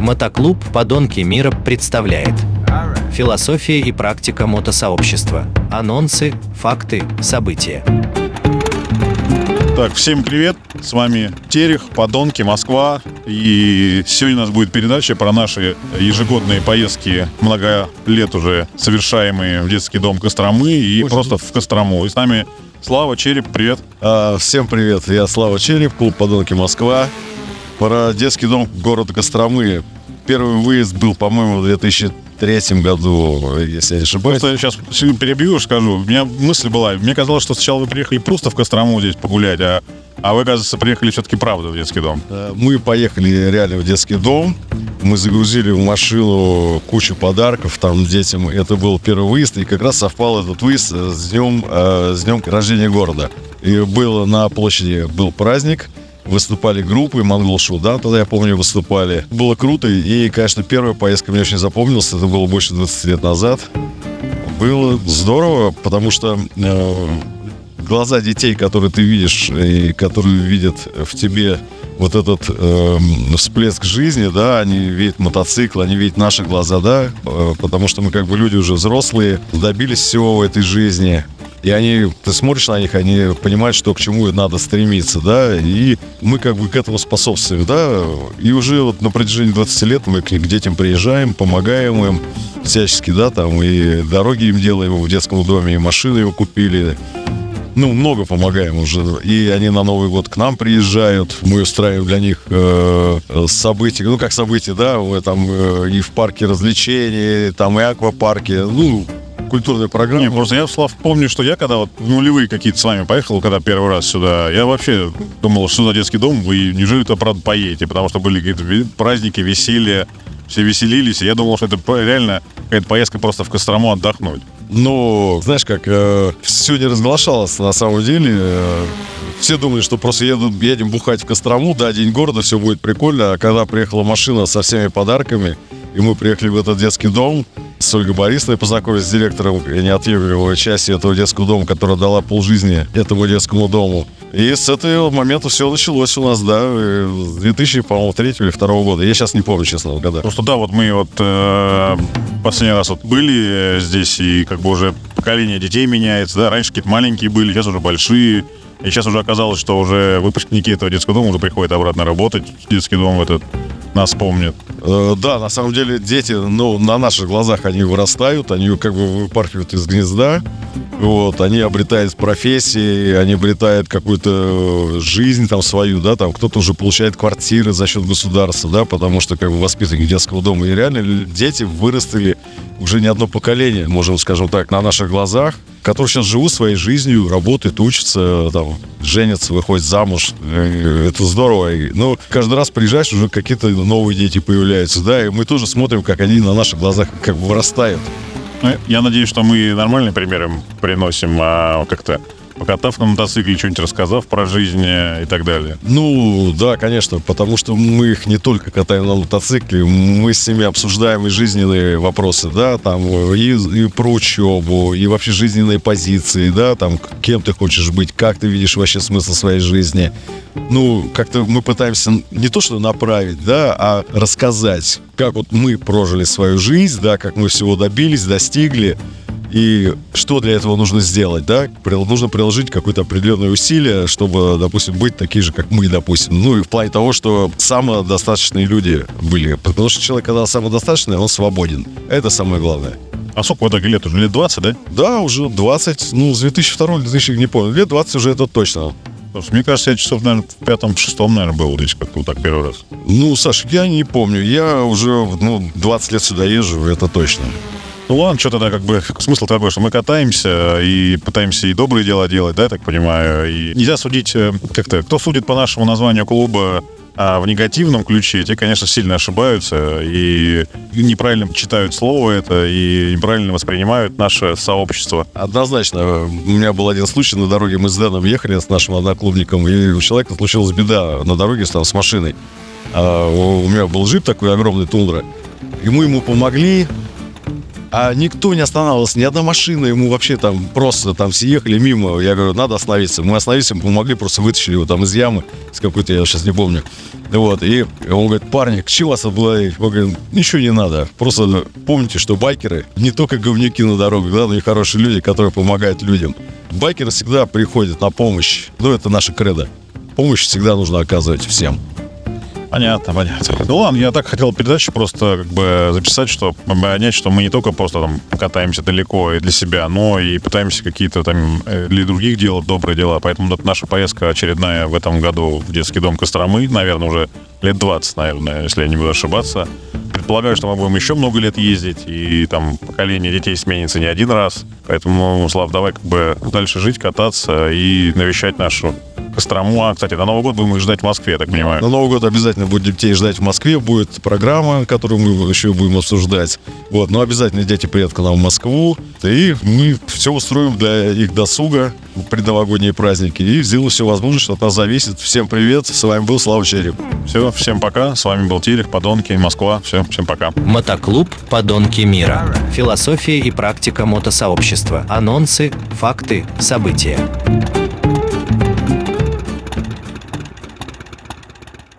Мотоклуб «Подонки мира» представляет Философия и практика мотосообщества. Анонсы, факты, события. Так, всем привет, с вами Терех, Подонки, Москва. И сегодня у нас будет передача про наши ежегодные поездки, много лет уже совершаемые в детский дом Костромы и Очень. просто в Кострому. И с нами Слава, Череп, привет. А, всем привет, я Слава Череп, клуб «Подонки Москва». Про детский дом города Костромы. Первый выезд был, по-моему, в 2003 году, если я не ошибаюсь. Просто я сейчас перебью, скажу. У меня мысль была, мне казалось, что сначала вы приехали просто в Кострому здесь погулять, а, а вы, оказывается, приехали все-таки правда в детский дом. Э, Мы поехали реально в детский дом. Мы загрузили в машину кучу подарков там детям. Это был первый выезд, и как раз совпал этот выезд э, с днем, э, с днем рождения города. И было на площади был праздник, выступали группы, Монгол да, тогда я помню, выступали. Было круто, и, конечно, первая поездка мне очень запомнилась, это было больше 20 лет назад. Было здорово, потому что э, глаза детей, которые ты видишь, и которые видят в тебе вот этот эм, всплеск жизни, да, они видят мотоцикл, они видят наши глаза, да, э, потому что мы как бы люди уже взрослые, добились всего в этой жизни. И они, ты смотришь на них, они понимают, что к чему надо стремиться, да, и мы как бы к этому способствуем, да, и уже вот на протяжении 20 лет мы к, к детям приезжаем, помогаем им всячески, да, там, и дороги им делаем в детском доме, и машины его купили, ну, много помогаем уже. И они на Новый год к нам приезжают. Мы устраиваем для них э, события, ну, как события, да, там э, и в парке развлечений, там и аквапарке, ну, культурная программа. Не, просто я, Слав, помню, что я когда вот в нулевые какие-то с вами поехал, когда первый раз сюда, я вообще думал, что за детский дом, вы неужели туда, правда, поедете? Потому что были какие-то праздники, веселье, все веселились, и я думал, что это реально какая-то поездка просто в Кострому отдохнуть. Ну, знаешь как, все не разглашалось на самом деле. Э, все думали, что просто еду, едем бухать в Кострому, да, день города, все будет прикольно. А когда приехала машина со всеми подарками, и мы приехали в этот детский дом, с Ольгой Борисовной познакомились с директором неотъемлемой части этого детского дома, которая дала полжизни этому детскому дому. И с этого момента все началось у нас, да, э, с 2000, по-моему, третьего или второго года. Я сейчас не помню, честно, года. Просто да, вот мы вот э, последний раз вот были э, здесь, и как бы уже поколение детей меняется, да, раньше какие-то маленькие были, сейчас уже большие, и сейчас уже оказалось, что уже выпускники этого детского дома уже приходят обратно работать, в детский дом этот нас помнят. Э, Да, на самом деле дети, ну, на наших глазах они вырастают, они как бы выпархивают из гнезда, вот, они обретают профессии, они обретают какую-то э, жизнь там свою, да, там кто-то уже получает квартиры за счет государства, да, потому что как бы воспитанники детского дома, и реально дети выросли уже не одно поколение, можем, скажем так, на наших глазах, которые сейчас живут своей жизнью, работают, учатся, там, женятся, выходят замуж. Э, Это здорово. И, Ну, каждый раз приезжаешь, уже какие-то новые дети появляются, да, и мы тоже смотрим, как они на наших глазах как бы вырастают. Ну, я надеюсь, что мы нормальный пример им приносим, а как-то покатав на мотоцикле, что-нибудь рассказав про жизнь э, и так далее. Ну, да, конечно, потому что мы их не только катаем на мотоцикле, мы с ними обсуждаем и жизненные вопросы, да, там, и, и про учебу, и вообще жизненные позиции, да, там, кем ты хочешь быть, как ты видишь вообще смысл своей жизни. Ну, как-то мы пытаемся не то что направить, да, а рассказать, как вот мы прожили свою жизнь, да, как мы всего добились, достигли, и что для этого нужно сделать, да? Нужно приложить какое-то определенное усилие, чтобы, допустим, быть такие же, как мы, допустим. Ну и в плане того, что самодостаточные люди были. Потому что человек, когда самодостаточный, он свободен. Это самое главное. А сколько вот так лет? Уже лет 20, да? Да, уже 20, ну, с 2002 2000, не помню, лет 20 уже это точно. Потому что, мне кажется, я часов, наверное, в пятом, в шестом, наверное, был здесь как-то вот так первый раз. Ну, Саш, я не помню, я уже, ну, 20 лет сюда езжу, это точно. Ну ладно, что тогда как бы смысл такой, что мы катаемся и пытаемся и добрые дела делать, да, я так понимаю. И нельзя судить э, как-то, кто судит по нашему названию клуба а в негативном ключе, те, конечно, сильно ошибаются и неправильно читают слово это, и неправильно воспринимают наше сообщество. Однозначно. У меня был один случай на дороге. Мы с Дэном ехали с нашим одноклубником, и у человека случилась беда на дороге там, с машиной. А у меня был джип такой огромный тундра. И мы ему помогли. А никто не останавливался, ни одна машина, ему вообще там просто там все ехали мимо. Я говорю, надо остановиться. Мы остановились, мы помогли, просто вытащили его там из ямы, с какой-то, я сейчас не помню. Вот, и он говорит, парни, чего вас облоить? Он говорит, ничего не надо. Просто помните, что байкеры не только говнюки на дорогах, главное, и хорошие люди, которые помогают людям. Байкеры всегда приходят на помощь. Ну, это наша кредо. Помощь всегда нужно оказывать всем. Понятно, понятно. Ну ладно, я так хотел передачу просто как бы записать, чтобы понять, что мы не только просто там катаемся далеко и для себя, но и пытаемся какие-то там э, для других делать добрые дела. Поэтому наша поездка очередная в этом году в детский дом Костромы, наверное, уже лет 20, наверное, если я не буду ошибаться. Предполагаю, что мы будем еще много лет ездить, и там поколение детей сменится не один раз. Поэтому, Слав, давай как бы дальше жить, кататься и навещать нашу Кострому. А, кстати, на Новый год будем их ждать в Москве, я так понимаю. На Новый год обязательно будем детей ждать в Москве. Будет программа, которую мы еще будем обсуждать. Вот, но обязательно дети приедут к нам в Москву. И мы все устроим для их досуга в предновогодние праздники. И сделаем все возможное, что от нас зависит. Всем привет. С вами был Слава Череп. Все, всем пока. С вами был Тирих, Подонки, Москва. Все, всем пока. Мотоклуб «Подонки мира». Философия и практика мотосообщества. Анонсы, факты, события.